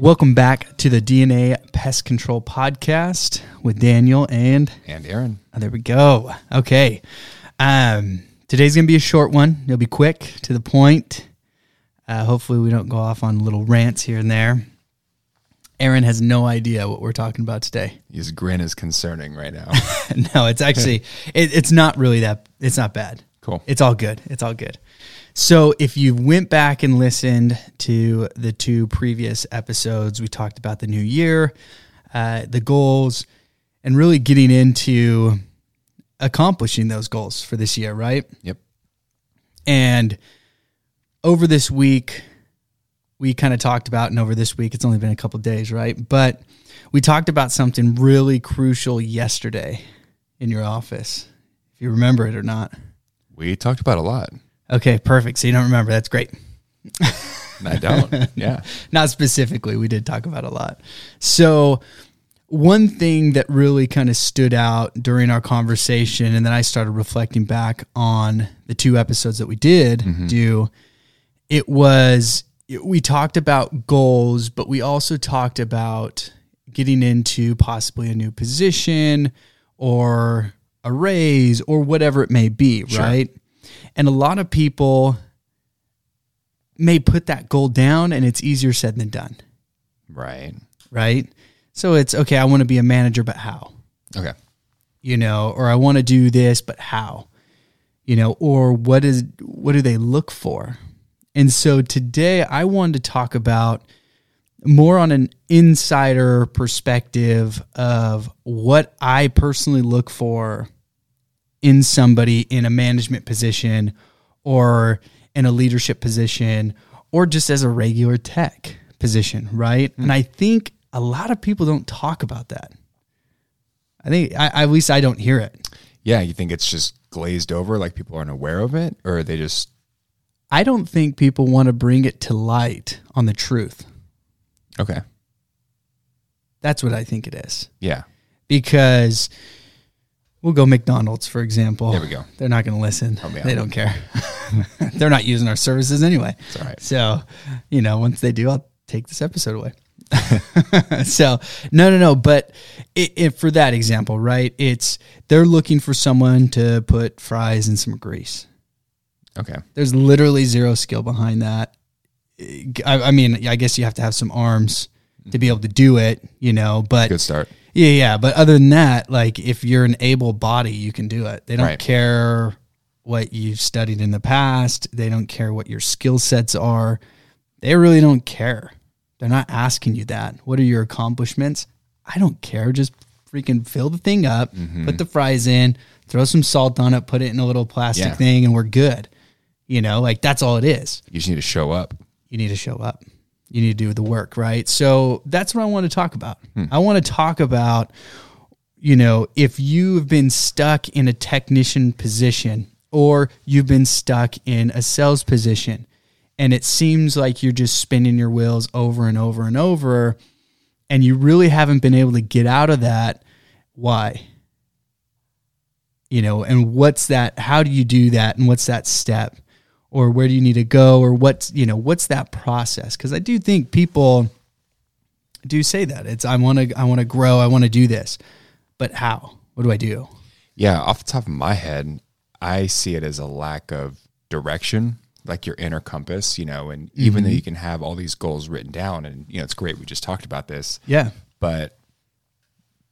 Welcome back to the DNA Pest Control Podcast with Daniel and and Aaron. Oh, there we go. Okay. Um, today's going to be a short one. It'll be quick, to the point. Uh, hopefully, we don't go off on little rants here and there. Aaron has no idea what we're talking about today. His grin is concerning right now. no, it's actually it, it's not really that. It's not bad. Cool. It's all good. It's all good. So if you went back and listened to the two previous episodes, we talked about the new year, uh, the goals, and really getting into accomplishing those goals for this year, right? Yep. And over this week, we kind of talked about, and over this week, it's only been a couple days, right? But we talked about something really crucial yesterday in your office, if you remember it or not. We talked about a lot. Okay, perfect. So you don't remember. That's great. I don't. Yeah. Not specifically. We did talk about a lot. So, one thing that really kind of stood out during our conversation, and then I started reflecting back on the two episodes that we did mm-hmm. do, it was we talked about goals, but we also talked about getting into possibly a new position or a raise or whatever it may be, sure. right? And a lot of people may put that goal down and it's easier said than done. Right. Right. So it's okay, I want to be a manager, but how? Okay. You know, or I want to do this, but how? You know, or what is what do they look for? And so today I wanted to talk about more on an insider perspective of what I personally look for in somebody in a management position or in a leadership position or just as a regular tech position, right? Mm-hmm. And I think a lot of people don't talk about that. I think, I, at least I don't hear it. Yeah, you think it's just glazed over, like people aren't aware of it, or they just. I don't think people want to bring it to light on the truth. Okay. That's what I think it is. Yeah. Because We'll go McDonald's, for example. There we go. They're not going to listen. Oh, they don't care. They're not using our services anyway. It's all right. So, you know, once they do, I'll take this episode away. so, no, no, no. But it, it, for that example, right? It's they're looking for someone to put fries in some grease. Okay. There's literally zero skill behind that. I, I mean, I guess you have to have some arms to be able to do it, you know, but good start. Yeah, yeah. But other than that, like if you're an able body, you can do it. They don't right. care what you've studied in the past. They don't care what your skill sets are. They really don't care. They're not asking you that. What are your accomplishments? I don't care. Just freaking fill the thing up, mm-hmm. put the fries in, throw some salt on it, put it in a little plastic yeah. thing, and we're good. You know, like that's all it is. You just need to show up. You need to show up you need to do the work, right? So that's what I want to talk about. Hmm. I want to talk about, you know, if you've been stuck in a technician position or you've been stuck in a sales position and it seems like you're just spinning your wheels over and over and over and you really haven't been able to get out of that, why? You know, and what's that? How do you do that? And what's that step? Or where do you need to go or what's you know what's that process? Because i do think people do say that. It's i want to i want to grow i want to do this. But how? What do i do? Yeah off the top of my head i see it as a lack of direction like your inner compass you know and even mm-hmm. though you can have all these goals written down and you know it's great we just talked about this yeah. but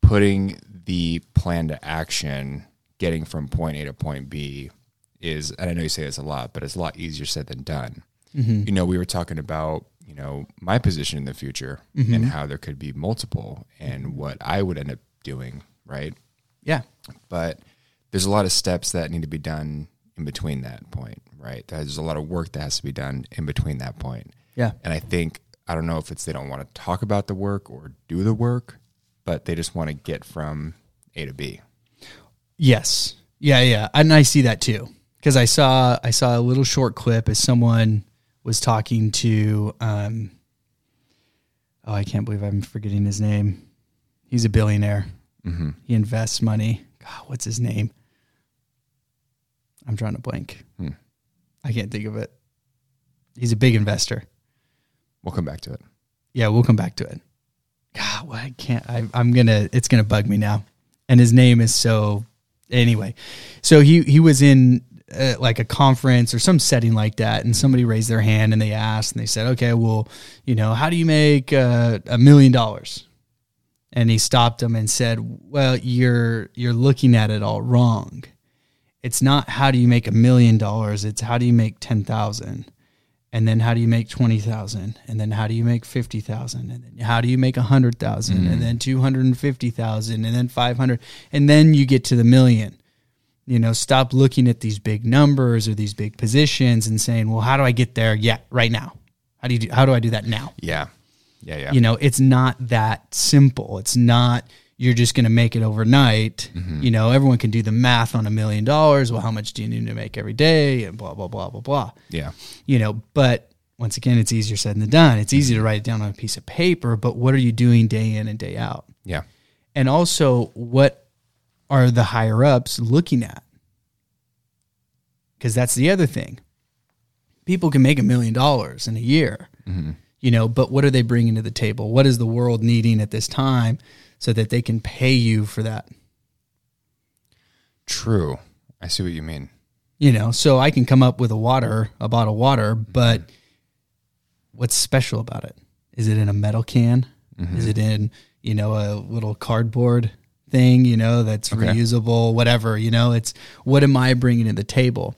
putting the plan to action getting from point a to point b is, and I know you say this a lot, but it's a lot easier said than done. Mm-hmm. You know, we were talking about, you know, my position in the future mm-hmm. and how there could be multiple and what I would end up doing, right? Yeah. But there's a lot of steps that need to be done in between that point, right? There's a lot of work that has to be done in between that point. Yeah. And I think, I don't know if it's they don't want to talk about the work or do the work, but they just want to get from A to B. Yes. Yeah, yeah. And I see that too because I saw I saw a little short clip as someone was talking to um, oh I can't believe I'm forgetting his name. He's a billionaire. Mm-hmm. He invests money. God, what's his name? I'm drawing a blank. Hmm. I can't think of it. He's a big investor. We'll come back to it. Yeah, we'll come back to it. God, well, I can't. I, I'm gonna. It's gonna bug me now. And his name is so. Anyway, so he he was in uh, like a conference or some setting like that, and somebody raised their hand and they asked and they said, "Okay, well, you know, how do you make uh, a million dollars?" And he stopped them and said, "Well, you're you're looking at it all wrong. It's not how do you make a million dollars. It's how do you make ten thousand and then how do you make 20,000 and then how do you make 50,000 and then how do you make 100,000 and then 250,000 and then 500 and then you get to the million you know stop looking at these big numbers or these big positions and saying well how do I get there yeah right now how do you do, how do I do that now Yeah. Yeah. Yeah. you know it's not that simple it's not you're just going to make it overnight mm-hmm. you know everyone can do the math on a million dollars well how much do you need to make every day and blah blah blah blah blah yeah. you know, but once again, it's easier said than done. It's easy to mm-hmm. write it down on a piece of paper, but what are you doing day in and day out? Yeah. And also, what are the higher ups looking at? Because that's the other thing. People can make a million dollars in a year, mm-hmm. you know, but what are they bringing to the table? What is the world needing at this time so that they can pay you for that? True. I see what you mean. You know, so I can come up with a water, a bottle of water, mm-hmm. but what's special about it? Is it in a metal can? Mm-hmm. Is it in, you know, a little cardboard thing, you know, that's Okay. reusable, whatever, you know, it's what am I bringing to the table?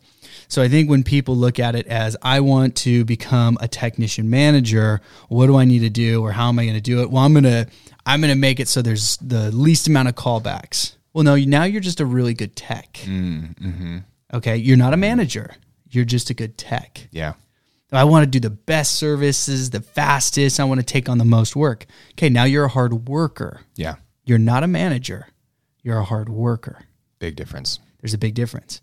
So I think when people look at it as I want to become a technician manager, what do I need to do or how am I going to do it? Well, I'm going to I'm going to make it so there's the least amount of callbacks. Well, no, now you're just a really good tech. Mm, mm-hmm. Okay, you're not a manager. You're just a good tech. Yeah. I want to do the best services, the fastest. I want to take on the most work. Okay, now you're a hard worker. Yeah. You're not a manager. You're a hard worker. Big difference. There's a big difference.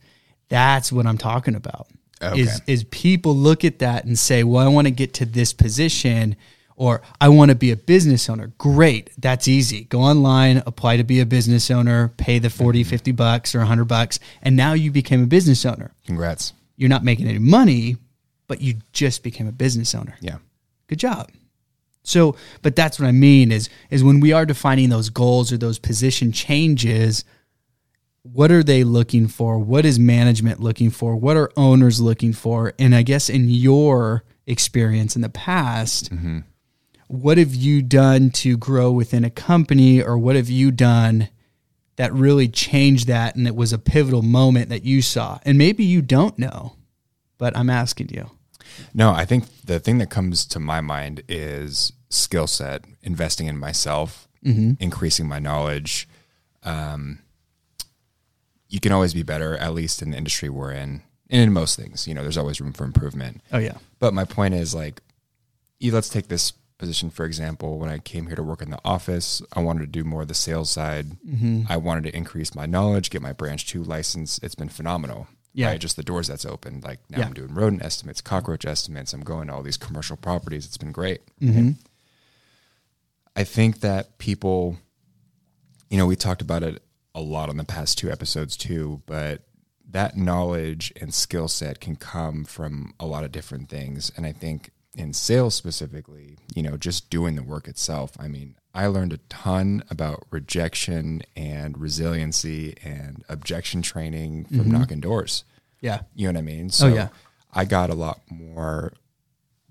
That's what I'm talking about. Okay. Is is people look at that and say, "Well, I want to get to this position or I want to be a business owner." Great. That's easy. Go online, apply to be a business owner, pay the 40, mm-hmm. 50 bucks or 100 bucks, and now you became a business owner. Congrats. You're not making any money, but you just became a business owner. Yeah. Good job. So, but that's what I mean is is when we are defining those goals or those position changes, what are they looking for? What is management looking for? What are owners looking for? And I guess in your experience in the past, mm-hmm. what have you done to grow within a company or what have you done that really changed that and it was a pivotal moment that you saw? And maybe you don't know, but I'm asking you. No, I think the thing that comes to my mind is skill set, investing in myself, increasing my knowledge. Um, you can always be better, at least in the industry we're in, and in most things. You know, there's always room for improvement. Oh yeah. But my point is like, let's take this position for example. When I came here to work in the office, I wanted to do more of the sales side. Mm-hmm. I wanted to increase my knowledge, get my branch two license. It's been phenomenal. Yeah. Right? Just the doors that's opened. Like now Yeah. I'm doing rodent estimates, cockroach estimates. I'm going to all these commercial properties. It's been great. Mm-hmm. I think that people, you know, we talked about it a lot on the past two episodes too, but that knowledge and skill set can come from a lot of different things. And I think in sales specifically, you know, just doing the work itself, I mean, I learned a ton about rejection and resiliency and objection training from mm-hmm. knocking doors. Yeah. You know what I mean? Oh, so yeah. I got a lot more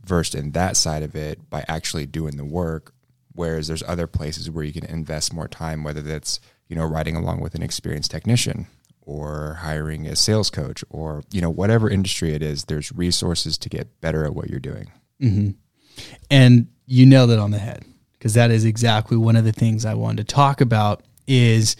versed in that side of it by actually doing the work. Whereas there's other places where you can invest more time, whether that's, you know, riding along with an experienced technician or hiring a sales coach or, you know, whatever industry it is, there's resources to get better at what you're doing. Mm-hmm. And you nailed it on the head because that is exactly one of the things I wanted to talk about is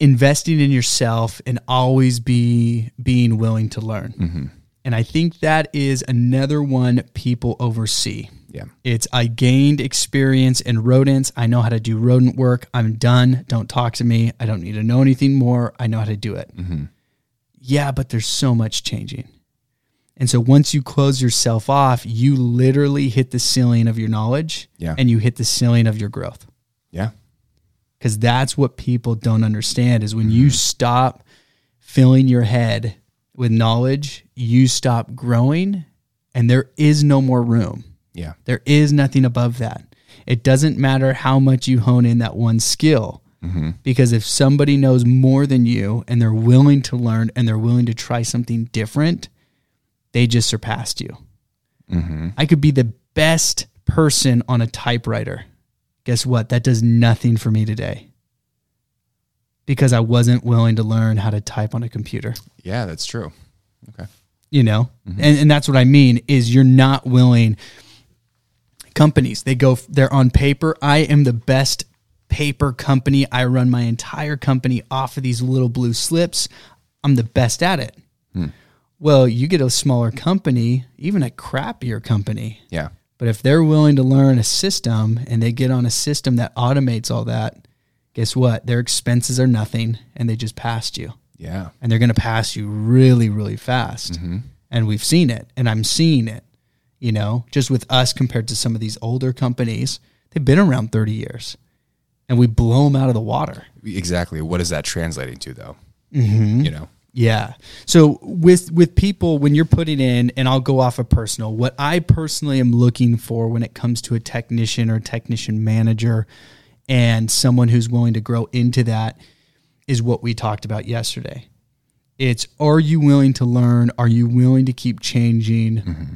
investing in yourself and always be being willing to learn. Mm-hmm. And I think that is another one people oversee. Yeah. It's I gained experience in rodents. I know how to do rodent work. I'm done. Don't talk to me. I don't need to know anything more. I know how to do it. Mm-hmm. Yeah, but there's so much changing. And so once you close yourself off, you literally hit the ceiling of your knowledge Yeah. and you hit the ceiling of your growth. Yeah. Because that's what people don't understand is when you mm-hmm. stop filling your head with knowledge, you stop growing and there is no more room. Yeah. There is nothing above that. It doesn't matter how much you hone in that one skill. Mm-hmm. Because if somebody knows more than you and they're willing to learn and they're willing to try something different, they just surpassed you. Mm-hmm. I could be the best person on a typewriter. Guess what? That does nothing for me today because I wasn't willing to learn how to type on a computer Yeah, that's true. Okay. you know mm-hmm. and, and that's what i mean is you're not willing companies. They go they're on paper. I am the best paper company. I run my entire company off of these little blue slips. I'm the best at it. Hmm. Well you get a smaller company even a crappier company. Yeah. but if they're willing to learn a system and they get on a system that automates all that guess what? Their expenses are nothing and they just passed you. Yeah. and they're going to pass you really, really fast. Mm-hmm. And we've seen it, and I'm seeing it. You know, just with us compared to some of these older companies, they've been around 30 years, and we blow them out of the water. Exactly. What is that translating to though? Mm-hmm. You know? Yeah. So with with people when you're putting in and I'll go off of personal, what I personally am looking for when it comes to a technician or technician manager and someone who's willing to grow into that is what we talked about yesterday. It's are you willing to learn? Are you willing to keep changing? Mm-hmm.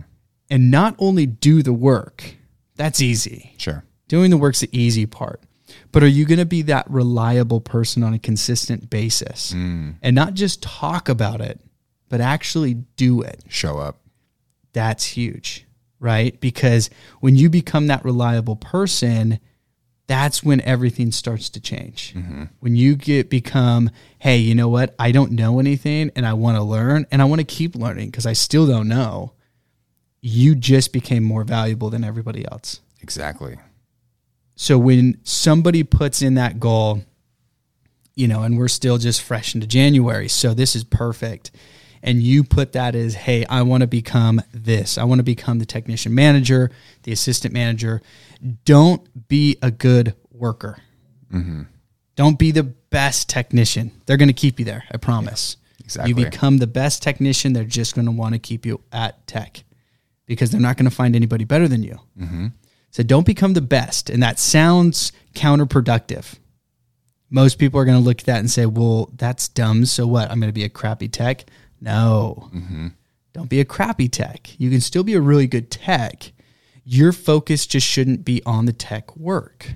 And not only do the work. That's easy. Sure. Doing the work's the easy part. But are you going to be that reliable person on a consistent basis mm. and not just talk about it, but actually do it? Show up. That's huge, right? Because when you become that reliable person, that's when everything starts to change. Mm-hmm. When you get become, hey, you know what? I don't know anything and I want to learn and I want to keep learning because I still don't know. You just became more valuable than everybody else. Exactly. So when somebody puts in that goal, you know, and we're still just fresh into January, so this is perfect. And you put that as, hey, I want to become this. I want to become the technician manager, the assistant manager. Don't be a good worker. Mm-hmm. Don't be the best technician. They're going to keep you there. I promise. exactly. You become the best technician. They're just going to want to keep you at tech because they're not going to find anybody better than you. Mm-hmm. So don't become the best. And that sounds counterproductive. Most people are going to look at that and say, well, that's dumb. So what? I'm going to be a crappy tech? No. Mm-hmm. Don't be a crappy tech. You can still be a really good tech. Your focus just shouldn't be on the tech work.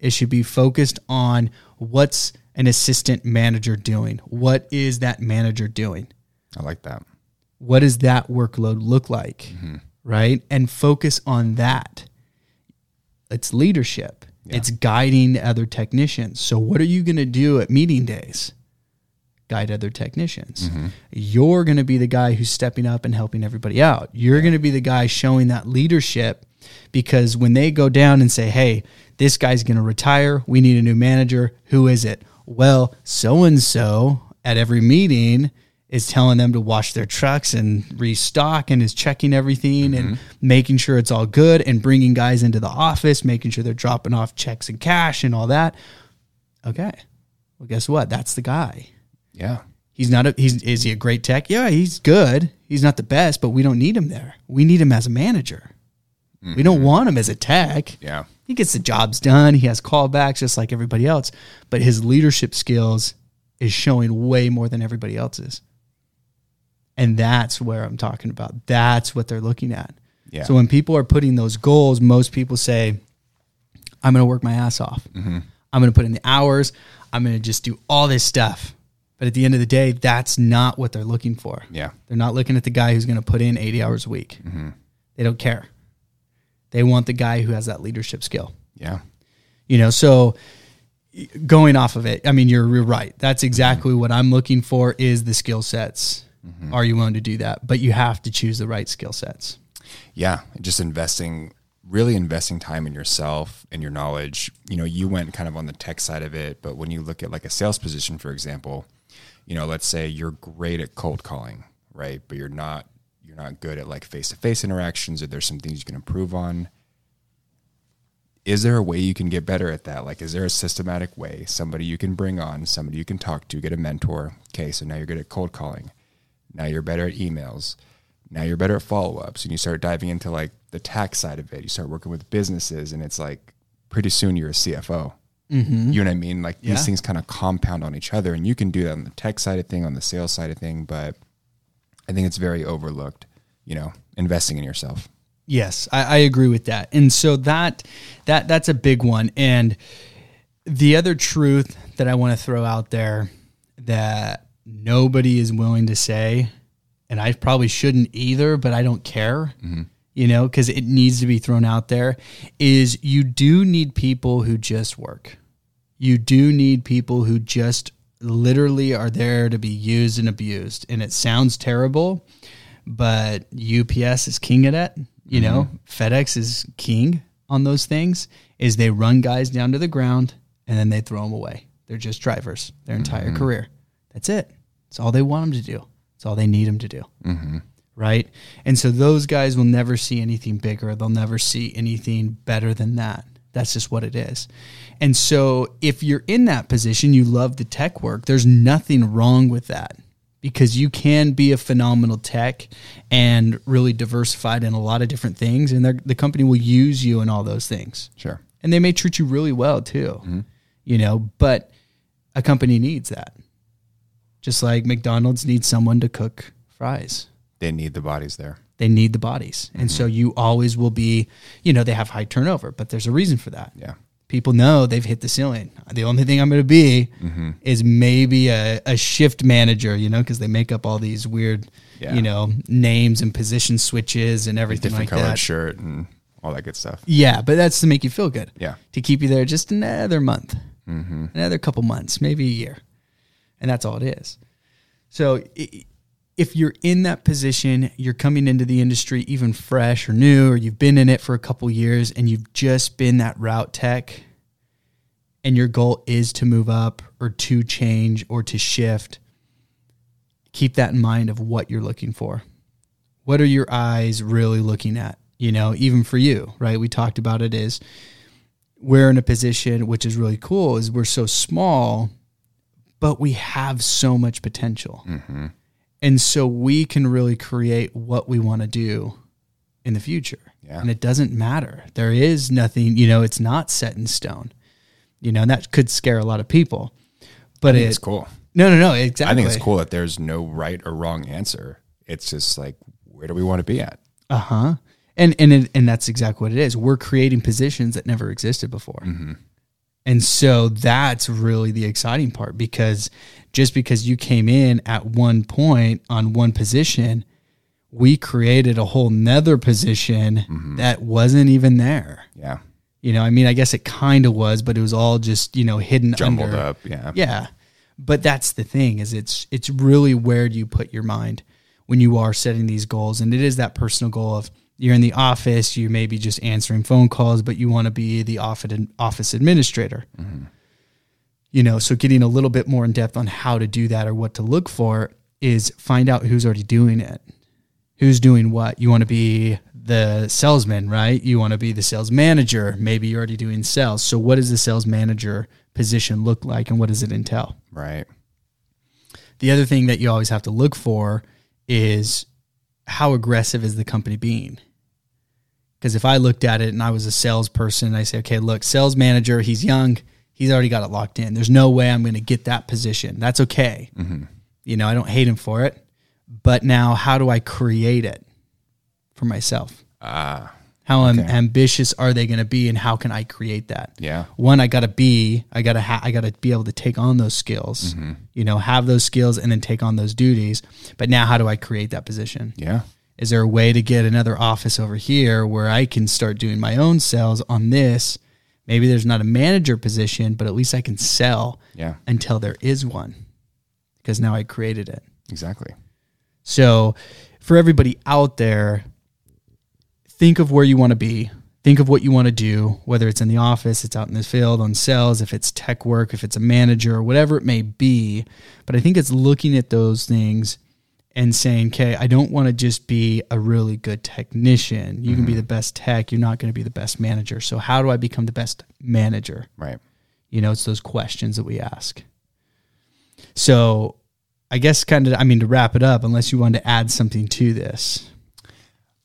It should be focused on what's an assistant manager doing? What is that manager doing? I like that. What does that workload look like mm-hmm. right? And focus on that. It's leadership. It's guiding other technicians. So what are you going to do at meeting days? Guide other technicians. Mm-hmm. You're going to be the guy who's stepping up and helping everybody out. You're going to be the guy showing that leadership because when they go down and say hey this guy's going to retire. We need a new manager. Who is it? Well so and so at every meeting is telling them to wash their trucks and restock and is checking everything and mm-hmm. making sure it's all good and bringing guys into the office, making sure they're dropping off checks and cash and all that. Okay. Well, guess what? That's the guy. Yeah. He's not a he's is he a great tech? Yeah, he's good. He's not the best, but we don't need him there. We need him as a manager. We don't mm-hmm. want him as a tech. Yeah. He gets the jobs done. He has callbacks just like everybody else, but his leadership skills is showing way more than everybody else's. And that's where I'm talking about. That's what they're looking at. Yeah. So when people are putting those goals, most people say, I'm going to work my ass off. Mm-hmm. I'm going to put in the hours. I'm going to just do all this stuff. But at the end of the day, that's not what they're looking for. Yeah. They're not looking at the guy who's going to put in 80 hours a week. Mm-hmm. They don't care. They want the guy who has that leadership skill. Yeah. You know, so going off of it, I mean, you're, you're right. That's exactly what I'm looking for is the skill sets. Mm-hmm. Are you willing to do that? But you have to choose the right skill sets. Yeah. Just investing, really investing time in yourself and your knowledge. You know, you went kind of on the tech side of it, but when you look at like a sales position, for example, you know, let's say you're great at cold calling, right? But you're not you're not good at like face to face interactions or there's some things you can improve on. Is there a way you can get better at that? Like, is there a systematic way? Somebody you can bring on, somebody you can talk to, get a mentor. Okay, so now you're good at cold calling. Now you're better at emails. Now you're better at follow ups. And you start diving into like the tax side of it. You start working with businesses, and it's like pretty soon you're a CFO. Mm-hmm. You know what I mean? Like Yeah. these things kind of compound on each other, and you can do that on the tech side of thing, on the sales side of thing. But I think it's very overlooked. You know, investing in yourself. Yes, I, I agree with that. And so that that that's a big one. And the other truth that I want to throw out there that nobody is willing to say, and I probably shouldn't either, but I don't care, mm-hmm. you know, because it needs to be thrown out there, is you do need people who just work. You do need people who just literally are there to be used and abused. And it sounds terrible, but UPS is king at it. You know, mm-hmm. FedEx is king on those things. Is they run guys down to the ground and then they throw them away. They're just drivers their entire mm-hmm. career. That's it. That's all they want them to do. It's all they need them to do. Mm-hmm. Right. And so those guys will never see anything bigger. They'll never see anything better than that. That's just what it is. And so if you're in that position, you love the tech work, there's nothing wrong with that because you can be a phenomenal tech and really diversified in a lot of different things. And the company will use you in all those things Sure. and they may treat you really well too mm-hmm. you know but a company needs that just like mcdonald's needs someone to cook fries They need the bodies there. they need the bodies and so mm-hmm. you always will be you know they have high turnover but there's a reason for that Yeah. people know they've hit the ceiling the only thing i'm going to be mm-hmm. is maybe a, a shift manager you know because they make up all these weird Yeah. you know names and position switches and everything like colored that shirt and all that good stuff. yeah, but that's to make you feel good. Yeah. To keep you there just another month, mm-hmm. another couple months, maybe a year. And that's all it is. So if you're in that position, you're coming into the industry even fresh or new, or you've been in it for a couple years and you've just been that route tech, and your goal is to move up or to change or to shift, keep that in mind of what you're looking for. What are your eyes really looking at? You know, even for you, right? We talked about it is we're in a position which is really cool is we're so small, but we have so much potential. And so we can really create what we want to do in the future. Yeah. And it doesn't matter. There is nothing, you know, it's not set in stone. You know, and that could scare a lot of people. But it, it's cool. no, no, no, exactly. I think it's cool that there's no right or wrong answer. It's just like, where do we want to be at? Uh huh. And and it, and that's exactly what it is. We're creating positions that never existed before, and so that's really the exciting part because just because you came in at one point on one position, we created a whole nother position mm-hmm. that wasn't even there. Yeah. You know, I mean, I guess it kind of was, but it was all just you know hidden Jumbled under, up. Yeah. yeah. But that's the thing is it's it's really where do you put your mind when you are setting these goals and it is that personal goal of you're in the office, you may be just answering phone calls, but you want to be the office office administrator. Mm-hmm. You know, so getting a little bit more in depth on how to do that or what to look for is find out who's already doing it. Who's doing what? You want to be the salesman, right? You want to be the sales manager. Maybe you're already doing sales. So what does the sales manager position look like and what does it entail? Right. The other thing that you always have to look for is how aggressive is the company being? Because if I looked at it and I was a salesperson and I say, okay, look, sales manager, he's young, he's already got it locked in. There's no way I'm going to get that position. That's okay. You know, I don't hate him for it. But now, how do I create it for myself? Ah. How Okay. ambitious are they going to be, and how can I create that? yeah. one i gotta be i gotta ha- i gotta be able to take on those skills you know have those skills and then take on those duties but now how do i create that position Yeah. Is there a way to get another office over here where i can start doing my own sales on this maybe there's not a manager position but at least i can sell Yeah. until there is one because now i created it Exactly. so, for everybody out there, think of where you want to be. Think of what you want to do, whether it's in the office, it's out in the field, on sales, if it's tech work, if it's a manager, whatever it may be. But I think it's looking at those things and saying, okay, I don't want to just be a really good technician. You can be mm-hmm. the best tech, you're not going to be the best manager. So, how do I become the best manager? Right. You know, it's those questions that we ask. So, I guess kind of, I mean, to wrap it up, unless you wanted to add something to this.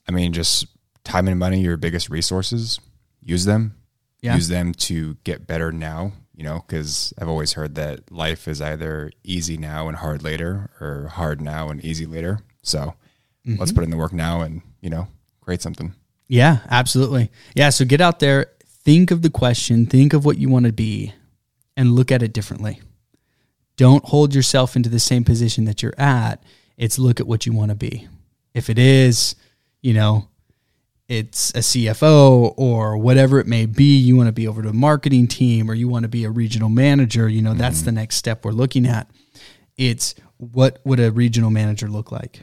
I mean, just time and money your biggest resources. Use them. Yeah. Use them to get better now. You know, because I've always heard that life is either easy now and hard later, or hard now and easy later. So let's mm-hmm. put in the work now and you know create something. Yeah, absolutely. Yeah, so get out there, think of the question, think of what you want to be, and look at it differently. Don't hold yourself into the same position that you're at. It's look at what you want to be. If it is, you know, it's a CFO or whatever it may be, you want to be over to a marketing team or you want to be a regional manager, you know, that's mm-hmm. the next step we're looking at. It's what would a regional manager look like?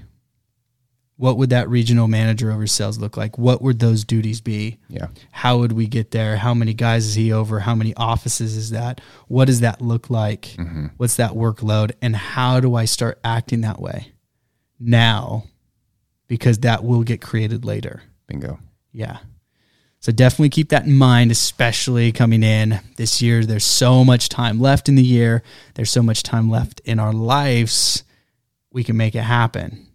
What would that regional manager over sales look like? What would those duties be? Yeah. How would we get there? How many guys is he over? How many offices is that? What does that look like? Mm-hmm. What's that workload? And how do I start acting that way now? Because that will get created later. Bingo. Yeah. So definitely keep that in mind, especially coming in this year. There's so much time left in the year. There's so much time left in our lives. We can make it happen.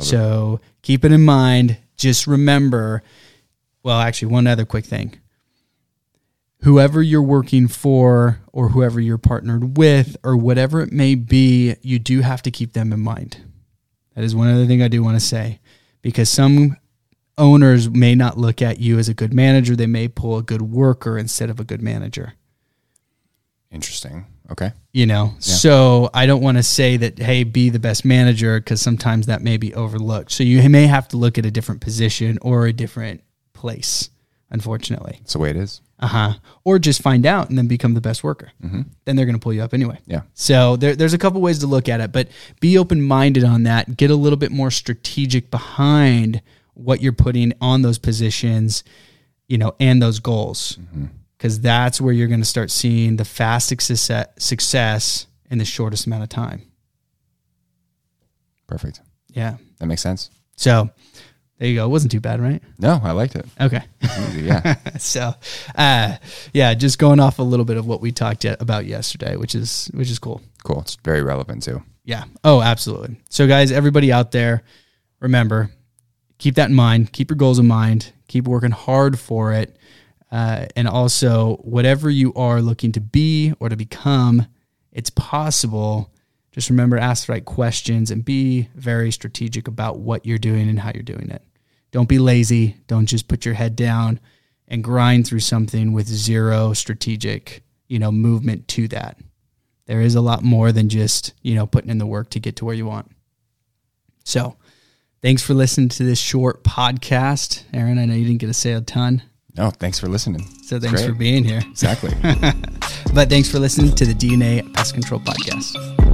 so keep it in mind. Just remember, well, actually, one other quick thing. Whoever you're working for, or whoever you're partnered with, or whatever it may be, you do have to keep them in mind. That is one other thing I do want to say because some owners may not look at you as a good manager. They may pull a good worker instead of a good manager. Interesting. Okay. You know, so I don't want to say that, hey, be the best manager because sometimes that may be overlooked. So you may have to look at a different position or a different place, unfortunately. That's the way it is. Uh huh. Or just find out and then become the best worker. Then they're going to pull you up anyway. Yeah. So there, there's a couple ways to look at it, but be open minded on that. Get a little bit more strategic behind what you're putting on those positions, you know, and those goals, because that's where you're going to start seeing the fastest success, success in the shortest amount of time. Perfect. Yeah. That makes sense. So there you go. It wasn't too bad, right? No, I liked it. Okay. Easy, yeah. so, uh, yeah, just going off a little bit of what we talked about yesterday, which is which is cool. cool. It's very relevant too. Yeah. Oh, absolutely. So, guys, everybody out there, remember, keep that in mind. Keep your goals in mind. Keep working hard for it. Uh, and also, whatever you are looking to be or to become, it's possible. Just remember, ask the right questions and be very strategic about what you're doing and how you're doing it. Don't be lazy. Don't just put your head down and grind through something with zero strategic, you know, movement to that. There is a lot more than just, you know, putting in the work to get to where you want. So, thanks for listening to this short podcast. Aaron, I know you didn't get to say a ton. No, thanks for listening. So, thanks for being here. Exactly. But thanks for listening to the DNA Pest Control Podcast.